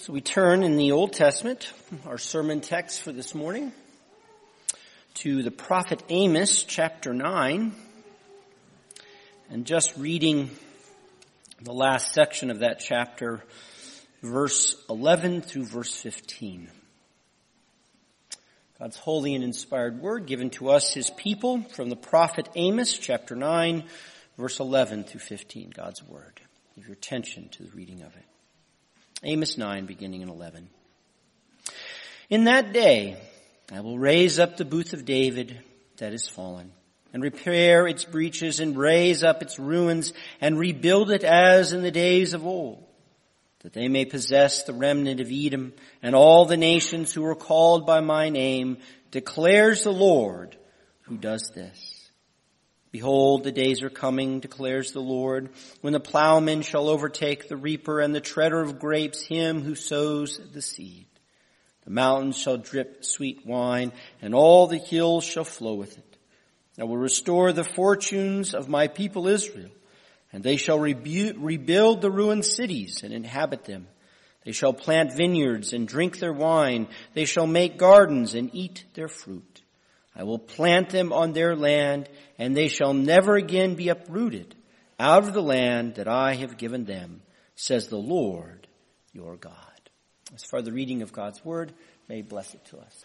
So we turn in the Old Testament, our sermon text for this morning, to the prophet Amos, chapter 9, and just reading the last section of that chapter, verse 11 through verse 15. God's holy and inspired word given to us, his people, from the prophet Amos, chapter 9, verse 11 through 15, God's word. Give your attention to the reading of it. Amos 9, beginning in 11. In that day, I will raise up the booth of David that is fallen, and repair its breaches, and raise up its ruins, and rebuild it as in the days of old, that they may possess the remnant of Edom, and all the nations who are called by my name, declares the Lord who does this. Behold, the days are coming, declares the Lord, when the plowman shall overtake the reaper and the treader of grapes him who sows the seed. The mountains shall drip sweet wine and all the hills shall flow with it. I will restore the fortunes of my people Israel and they shall rebu- rebuild the ruined cities and inhabit them. They shall plant vineyards and drink their wine. They shall make gardens and eat their fruit. I will plant them on their land, and they shall never again be uprooted out of the land that I have given them, says the Lord your God. As far as the reading of God's word, may bless it to us.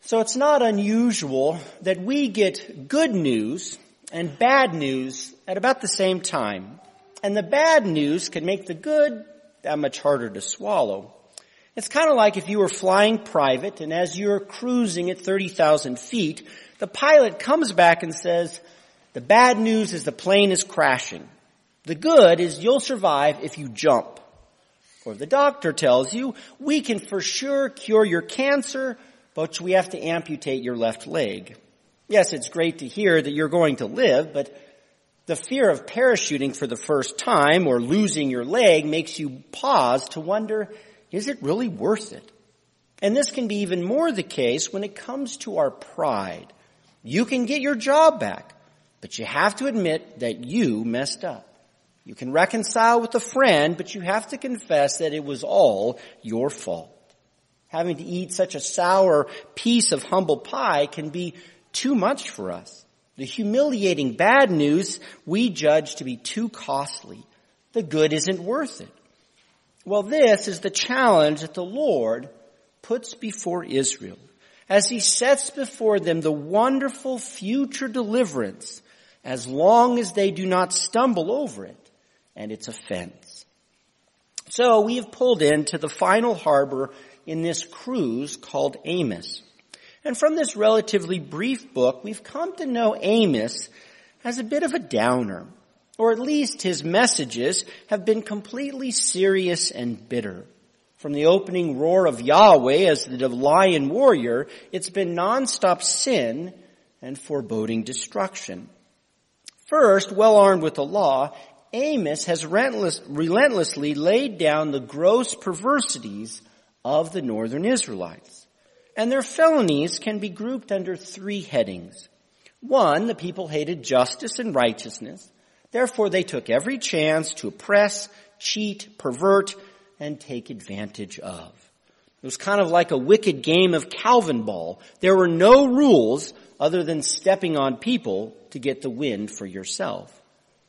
So it's not unusual that we get good news and bad news at about the same time. And the bad news can make the good that much harder to swallow. It's kind of like if you were flying private and as you're cruising at 30,000 feet, the pilot comes back and says, the bad news is the plane is crashing. The good is you'll survive if you jump. Or the doctor tells you, we can for sure cure your cancer, but we have to amputate your left leg. Yes, it's great to hear that you're going to live, but the fear of parachuting for the first time or losing your leg makes you pause to wonder, is it really worth it? And this can be even more the case when it comes to our pride. You can get your job back, but you have to admit that you messed up. You can reconcile with a friend, but you have to confess that it was all your fault. Having to eat such a sour piece of humble pie can be too much for us. The humiliating bad news we judge to be too costly. The good isn't worth it. Well, this is the challenge that the Lord puts before Israel as he sets before them the wonderful future deliverance as long as they do not stumble over it and its offense. So we have pulled into the final harbor in this cruise called Amos. And from this relatively brief book, we've come to know Amos as a bit of a downer or at least his messages have been completely serious and bitter. From the opening roar of Yahweh as the lion warrior, it's been nonstop sin and foreboding destruction. First, well armed with the law, Amos has relentless, relentlessly laid down the gross perversities of the northern Israelites. And their felonies can be grouped under three headings. One, the people hated justice and righteousness. Therefore, they took every chance to oppress, cheat, pervert, and take advantage of. It was kind of like a wicked game of Calvinball. There were no rules other than stepping on people to get the wind for yourself.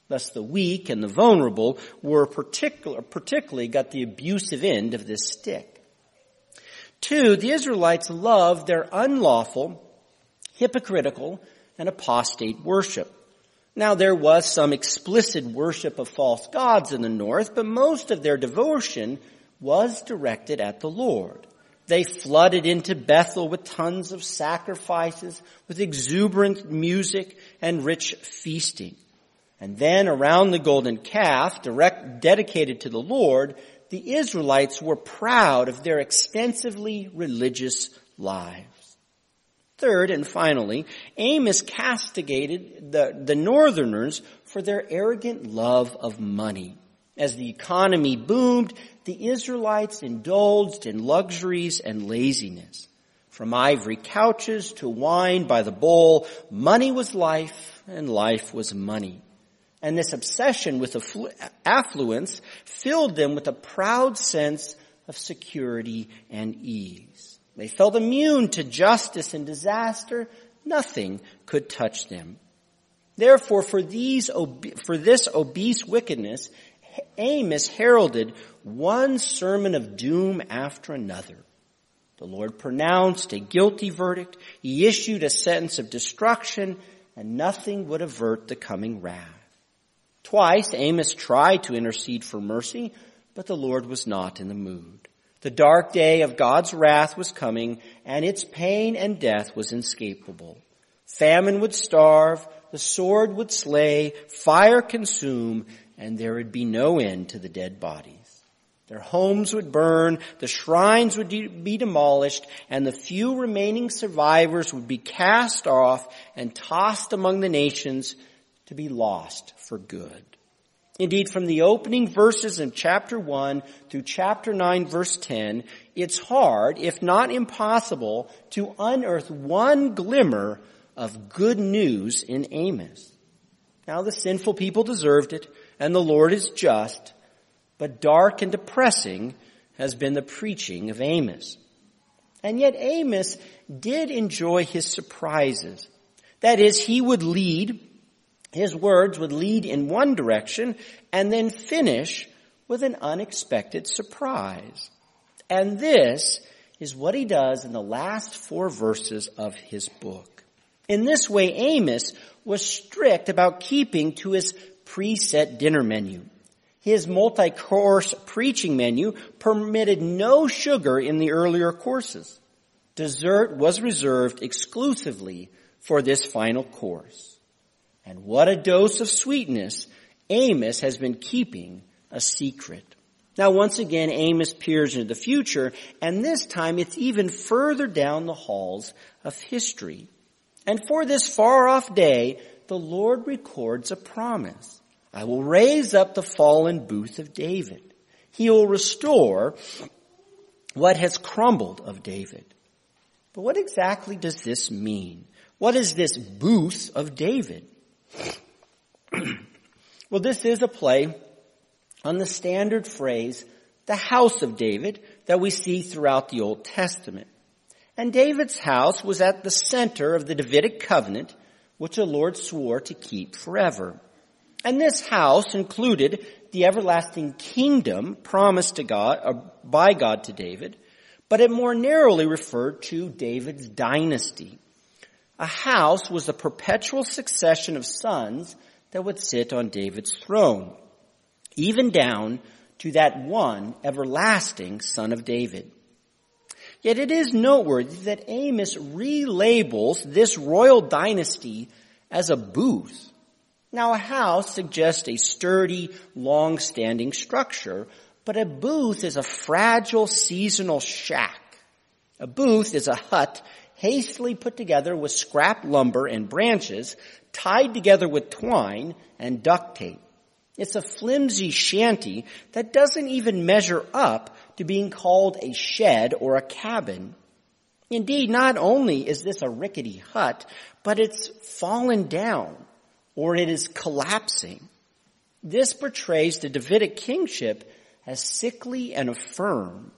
Thus the weak and the vulnerable were particular, particularly got the abusive end of this stick. Two, the Israelites loved their unlawful, hypocritical, and apostate worship. Now there was some explicit worship of false gods in the north, but most of their devotion was directed at the Lord. They flooded into Bethel with tons of sacrifices, with exuberant music and rich feasting. And then around the golden calf, direct, dedicated to the Lord, the Israelites were proud of their extensively religious lives. Third and finally, Amos castigated the, the northerners for their arrogant love of money. As the economy boomed, the Israelites indulged in luxuries and laziness. From ivory couches to wine by the bowl, money was life and life was money. And this obsession with affluence filled them with a proud sense of security and ease. They felt immune to justice and disaster. Nothing could touch them. Therefore, for these, for this obese wickedness, Amos heralded one sermon of doom after another. The Lord pronounced a guilty verdict. He issued a sentence of destruction and nothing would avert the coming wrath. Twice Amos tried to intercede for mercy, but the Lord was not in the mood. The dark day of God's wrath was coming and its pain and death was inescapable. Famine would starve, the sword would slay, fire consume, and there would be no end to the dead bodies. Their homes would burn, the shrines would be demolished, and the few remaining survivors would be cast off and tossed among the nations to be lost for good. Indeed, from the opening verses in chapter 1 through chapter 9 verse 10, it's hard, if not impossible, to unearth one glimmer of good news in Amos. Now the sinful people deserved it, and the Lord is just, but dark and depressing has been the preaching of Amos. And yet Amos did enjoy his surprises. That is, he would lead, his words would lead in one direction and then finish with an unexpected surprise. And this is what he does in the last four verses of his book. In this way, Amos was strict about keeping to his preset dinner menu. His multi-course preaching menu permitted no sugar in the earlier courses. Dessert was reserved exclusively for this final course. And what a dose of sweetness Amos has been keeping a secret. Now once again, Amos peers into the future, and this time it's even further down the halls of history. And for this far off day, the Lord records a promise. I will raise up the fallen booth of David. He will restore what has crumbled of David. But what exactly does this mean? What is this booth of David? well, this is a play on the standard phrase, the house of David, that we see throughout the Old Testament. And David's house was at the center of the Davidic covenant, which the Lord swore to keep forever. And this house included the everlasting kingdom promised to God, or by God to David, but it more narrowly referred to David's dynasty. A house was a perpetual succession of sons that would sit on David's throne, even down to that one everlasting son of David. Yet it is noteworthy that Amos relabels this royal dynasty as a booth now a house suggests a sturdy, long-standing structure, but a booth is a fragile seasonal shack. A booth is a hut hastily put together with scrap lumber and branches tied together with twine and duct tape. It's a flimsy shanty that doesn't even measure up to being called a shed or a cabin. Indeed, not only is this a rickety hut, but it's fallen down or it is collapsing. This portrays the Davidic kingship as sickly and infirm.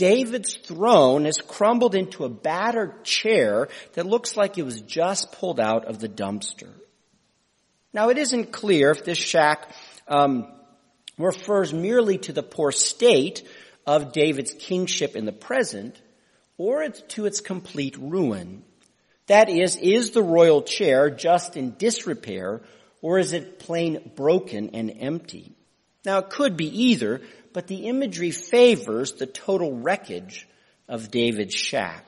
David's throne has crumbled into a battered chair that looks like it was just pulled out of the dumpster. Now it isn't clear if this shack um, refers merely to the poor state of David's kingship in the present, or to its complete ruin. That is, is the royal chair just in disrepair or is it plain broken and empty? Now it could be either, but the imagery favors the total wreckage of David's shack.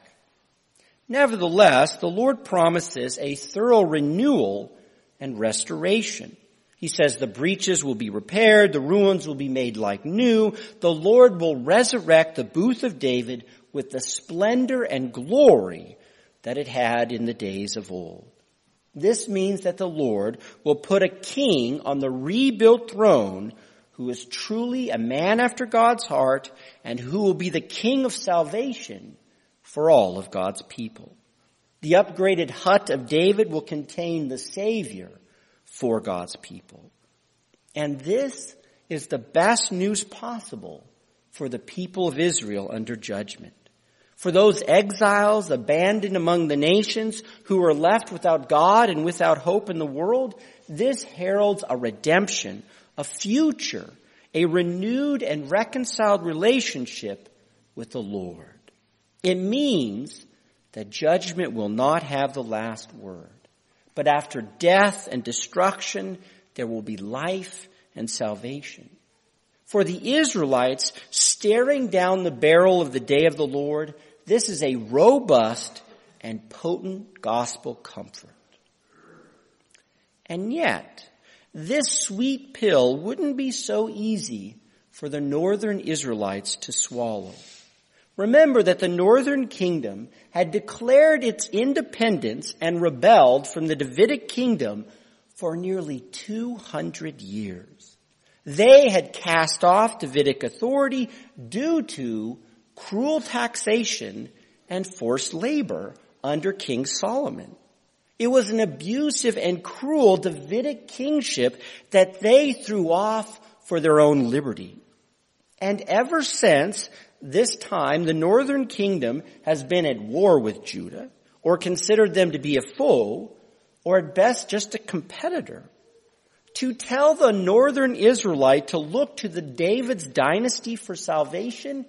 Nevertheless, the Lord promises a thorough renewal and restoration. He says the breaches will be repaired, the ruins will be made like new, the Lord will resurrect the booth of David with the splendor and glory that it had in the days of old. This means that the Lord will put a king on the rebuilt throne who is truly a man after God's heart and who will be the king of salvation for all of God's people. The upgraded hut of David will contain the Savior for God's people. And this is the best news possible for the people of Israel under judgment. For those exiles abandoned among the nations who are left without God and without hope in the world, this heralds a redemption, a future, a renewed and reconciled relationship with the Lord. It means that judgment will not have the last word. But after death and destruction, there will be life and salvation. For the Israelites, staring down the barrel of the day of the Lord, this is a robust and potent gospel comfort. And yet, this sweet pill wouldn't be so easy for the northern Israelites to swallow. Remember that the northern kingdom had declared its independence and rebelled from the Davidic kingdom for nearly 200 years. They had cast off Davidic authority due to cruel taxation and forced labor under King Solomon. It was an abusive and cruel Davidic kingship that they threw off for their own liberty. And ever since this time, the northern kingdom has been at war with Judah, or considered them to be a foe, or at best just a competitor. To tell the northern Israelite to look to the David's dynasty for salvation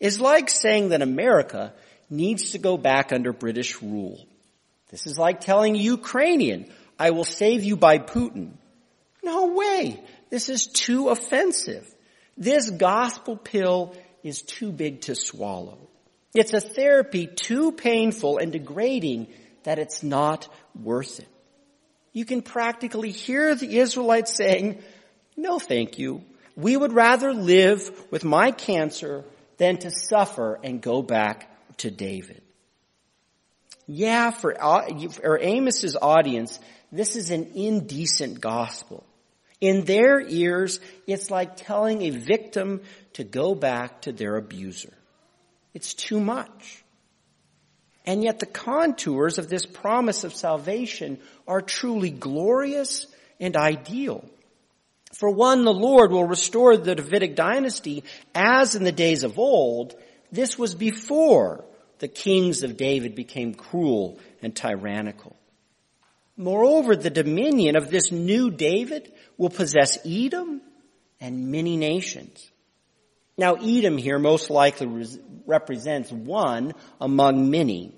is like saying that America needs to go back under British rule. This is like telling Ukrainian, I will save you by Putin. No way. This is too offensive. This gospel pill is too big to swallow. It's a therapy too painful and degrading that it's not worth it. You can practically hear the Israelites saying, no thank you. We would rather live with my cancer than to suffer and go back to David. Yeah, for, uh, for Amos's audience, this is an indecent gospel. In their ears, it's like telling a victim to go back to their abuser. It's too much. And yet the contours of this promise of salvation are truly glorious and ideal. For one, the Lord will restore the Davidic dynasty as in the days of old. This was before the kings of David became cruel and tyrannical. Moreover, the dominion of this new David will possess Edom and many nations. Now, Edom here most likely represents one among many.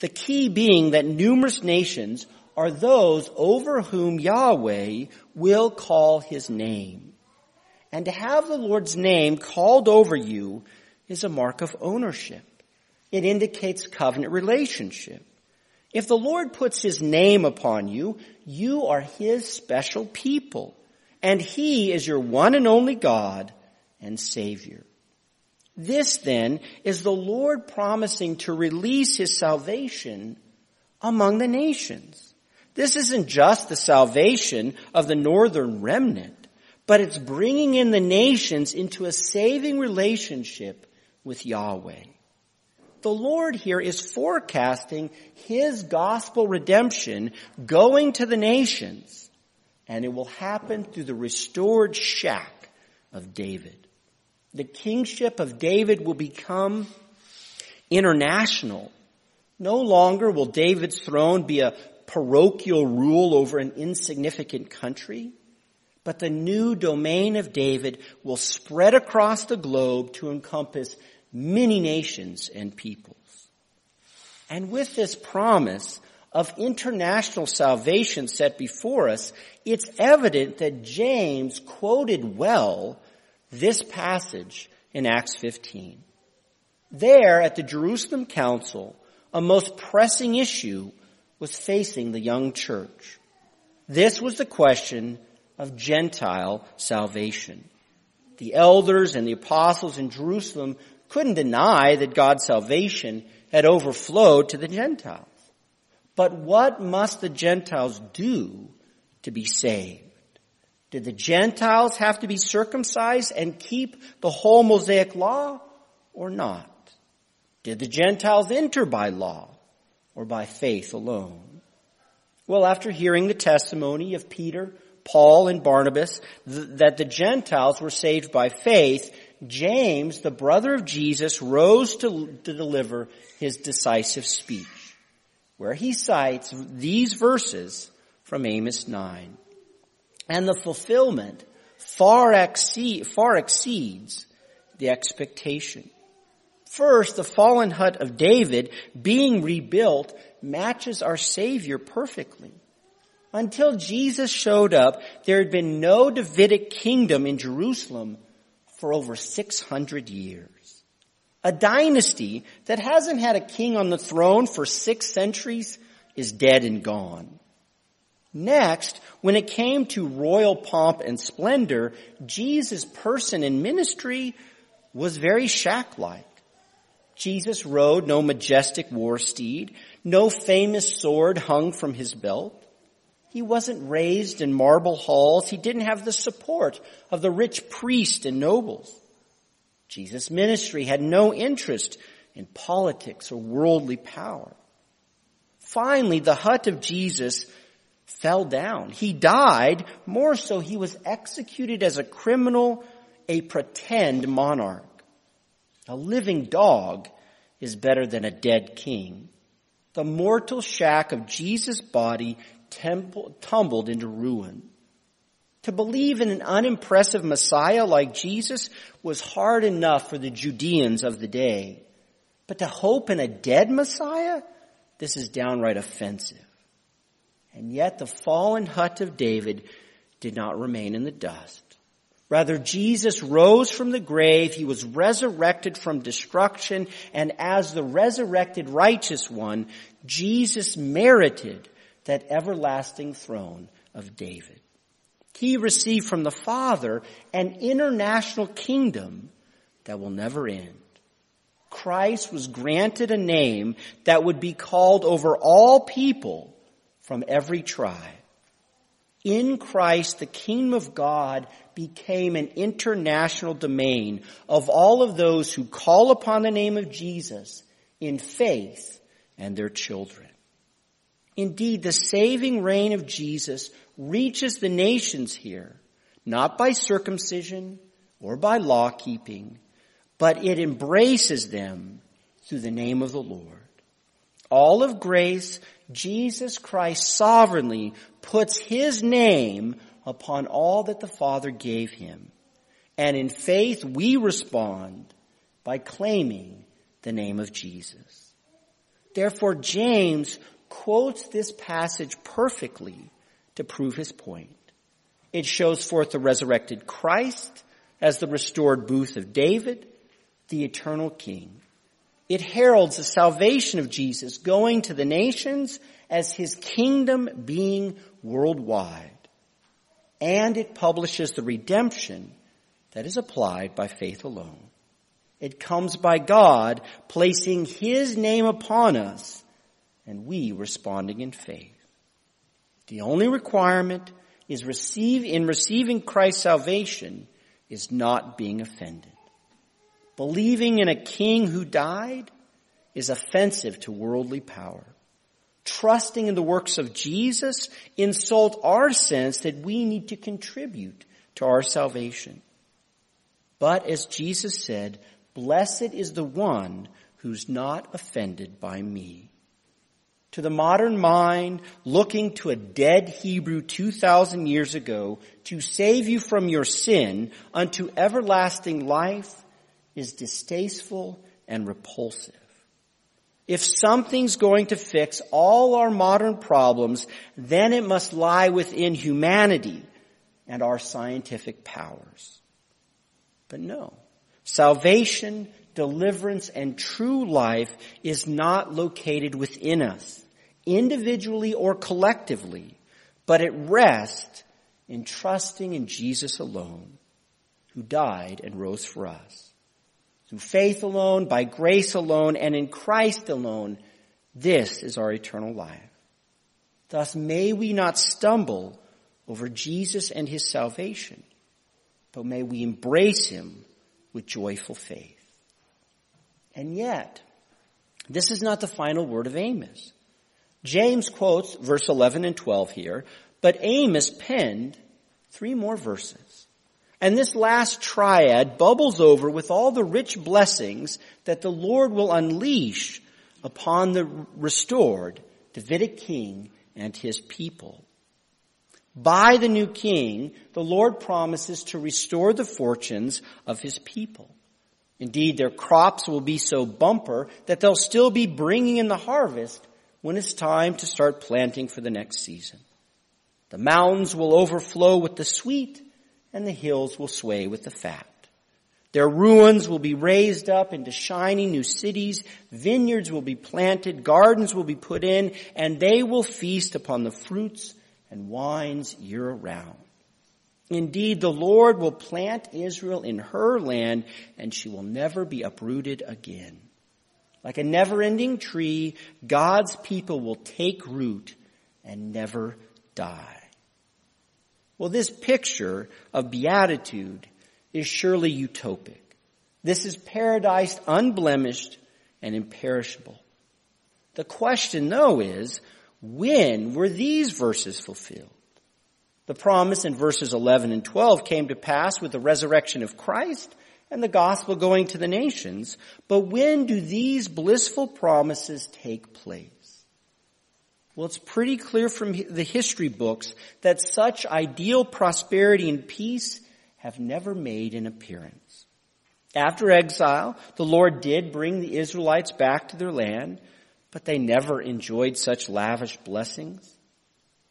The key being that numerous nations are those over whom Yahweh will call his name. And to have the Lord's name called over you is a mark of ownership. It indicates covenant relationship. If the Lord puts his name upon you, you are his special people, and he is your one and only God and Savior. This then is the Lord promising to release his salvation among the nations. This isn't just the salvation of the northern remnant, but it's bringing in the nations into a saving relationship with Yahweh the Lord here is forecasting His gospel redemption going to the nations, and it will happen through the restored shack of David. The kingship of David will become international. No longer will David's throne be a parochial rule over an insignificant country, but the new domain of David will spread across the globe to encompass many nations and peoples. And with this promise of international salvation set before us, it's evident that James quoted well this passage in Acts 15. There at the Jerusalem Council, a most pressing issue was facing the young church. This was the question of Gentile salvation. The elders and the apostles in Jerusalem couldn't deny that God's salvation had overflowed to the Gentiles. But what must the Gentiles do to be saved? Did the Gentiles have to be circumcised and keep the whole Mosaic law or not? Did the Gentiles enter by law or by faith alone? Well, after hearing the testimony of Peter, Paul, and Barnabas th- that the Gentiles were saved by faith, James, the brother of Jesus, rose to, to deliver his decisive speech, where he cites these verses from Amos 9. And the fulfillment far, exceed, far exceeds the expectation. First, the fallen hut of David being rebuilt matches our Savior perfectly. Until Jesus showed up, there had been no Davidic kingdom in Jerusalem for over 600 years. A dynasty that hasn't had a king on the throne for six centuries is dead and gone. Next, when it came to royal pomp and splendor, Jesus' person and ministry was very shack-like. Jesus rode no majestic war steed, no famous sword hung from his belt. He wasn't raised in marble halls. He didn't have the support of the rich priests and nobles. Jesus' ministry had no interest in politics or worldly power. Finally, the hut of Jesus fell down. He died, more so he was executed as a criminal, a pretend monarch. A living dog is better than a dead king. The mortal shack of Jesus' body temple, tumbled into ruin. To believe in an unimpressive Messiah like Jesus was hard enough for the Judeans of the day. But to hope in a dead Messiah? This is downright offensive. And yet the fallen hut of David did not remain in the dust. Rather, Jesus rose from the grave. He was resurrected from destruction. And as the resurrected righteous one, Jesus merited that everlasting throne of David. He received from the Father an international kingdom that will never end. Christ was granted a name that would be called over all people from every tribe. In Christ, the kingdom of God became an international domain of all of those who call upon the name of Jesus in faith and their children. Indeed, the saving reign of Jesus reaches the nations here, not by circumcision or by law keeping, but it embraces them through the name of the Lord. All of grace, Jesus Christ sovereignly puts His name upon all that the Father gave Him. And in faith we respond by claiming the name of Jesus. Therefore James quotes this passage perfectly to prove his point. It shows forth the resurrected Christ as the restored booth of David, the eternal king. It heralds the salvation of Jesus going to the nations as his kingdom being worldwide. And it publishes the redemption that is applied by faith alone. It comes by God placing his name upon us and we responding in faith. The only requirement is receive, in receiving Christ's salvation is not being offended. Believing in a king who died is offensive to worldly power. Trusting in the works of Jesus insult our sense that we need to contribute to our salvation. But as Jesus said, blessed is the one who's not offended by me to the modern mind looking to a dead Hebrew 2,000 years ago to save you from your sin unto everlasting life is distasteful and repulsive. If something's going to fix all our modern problems, then it must lie within humanity and our scientific powers. But no. Salvation deliverance, and true life is not located within us, individually or collectively, but it rests in trusting in Jesus alone, who died and rose for us. Through faith alone, by grace alone, and in Christ alone, this is our eternal life. Thus may we not stumble over Jesus and his salvation, but may we embrace him with joyful faith. And yet, this is not the final word of Amos. James quotes verse 11 and 12 here, but Amos penned three more verses. And this last triad bubbles over with all the rich blessings that the Lord will unleash upon the restored Davidic king and his people. By the new king, the Lord promises to restore the fortunes of his people. Indeed, their crops will be so bumper that they'll still be bringing in the harvest when it's time to start planting for the next season. The mountains will overflow with the sweet and the hills will sway with the fat. Their ruins will be raised up into shining new cities, vineyards will be planted, gardens will be put in, and they will feast upon the fruits and wines year round. Indeed, the Lord will plant Israel in her land and she will never be uprooted again. Like a never-ending tree, God's people will take root and never die. Well, this picture of beatitude is surely utopic. This is paradise unblemished and imperishable. The question though is, when were these verses fulfilled? The promise in verses 11 and 12 came to pass with the resurrection of Christ and the gospel going to the nations. But when do these blissful promises take place? Well, it's pretty clear from the history books that such ideal prosperity and peace have never made an appearance. After exile, the Lord did bring the Israelites back to their land, but they never enjoyed such lavish blessings.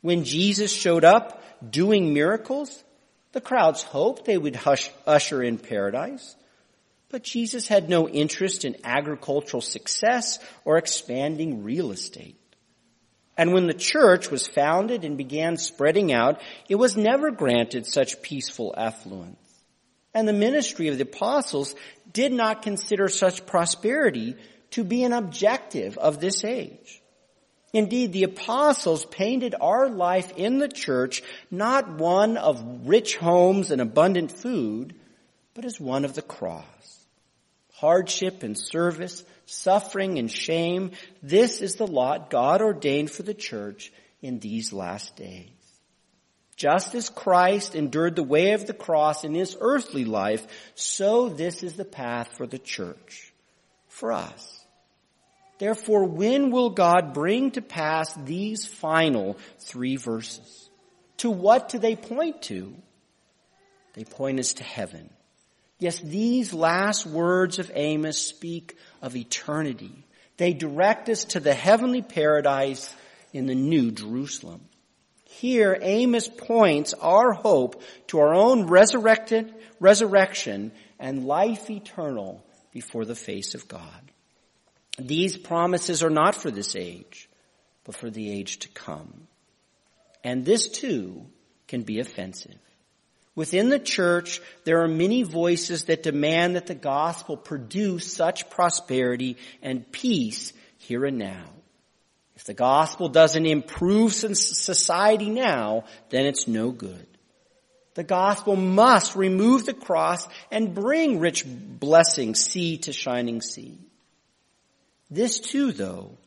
When Jesus showed up doing miracles, the crowds hoped they would hush, usher in paradise. But Jesus had no interest in agricultural success or expanding real estate. And when the church was founded and began spreading out, it was never granted such peaceful affluence. And the ministry of the apostles did not consider such prosperity to be an objective of this age. Indeed, the apostles painted our life in the church not one of rich homes and abundant food, but as one of the cross. Hardship and service, suffering and shame. This is the lot God ordained for the church in these last days. Just as Christ endured the way of the cross in his earthly life, so this is the path for the church, for us. Therefore, when will God bring to pass these final three verses? To what do they point to? They point us to heaven. Yes, these last words of Amos speak of eternity. They direct us to the heavenly paradise in the new Jerusalem. Here, Amos points our hope to our own resurrected, resurrection and life eternal before the face of God. These promises are not for this age, but for the age to come. And this too can be offensive. Within the church, there are many voices that demand that the gospel produce such prosperity and peace here and now. If the gospel doesn't improve society now, then it's no good. The gospel must remove the cross and bring rich blessings sea to shining sea. This too, though,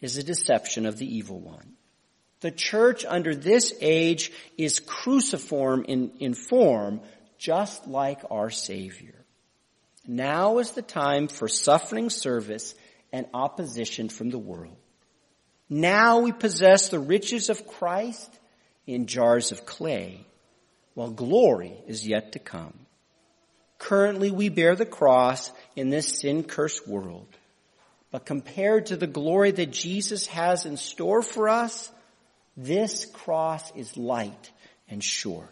is a deception of the evil one. The church under this age is cruciform in, in form, just like our Savior. Now is the time for suffering service and opposition from the world. Now we possess the riches of Christ in jars of clay, while glory is yet to come. Currently we bear the cross in this sin-cursed world. But compared to the glory that Jesus has in store for us, this cross is light and short.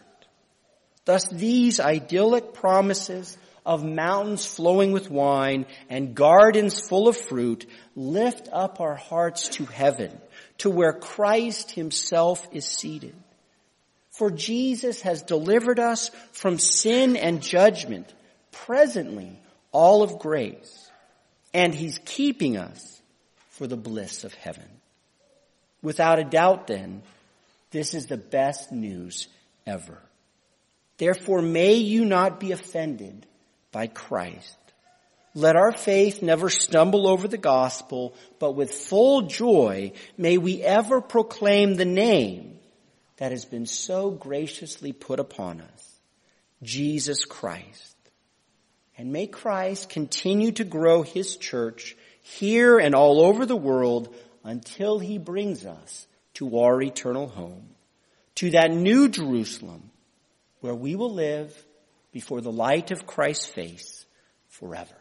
Thus these idyllic promises of mountains flowing with wine and gardens full of fruit lift up our hearts to heaven, to where Christ himself is seated. For Jesus has delivered us from sin and judgment, presently all of grace, and he's keeping us for the bliss of heaven. Without a doubt then, this is the best news ever. Therefore may you not be offended by Christ. Let our faith never stumble over the gospel, but with full joy may we ever proclaim the name that has been so graciously put upon us. Jesus Christ. And may Christ continue to grow his church here and all over the world until he brings us to our eternal home, to that new Jerusalem where we will live before the light of Christ's face forever.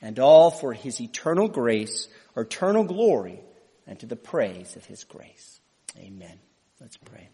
And all for his eternal grace, eternal glory, and to the praise of his grace. Amen. Let's pray.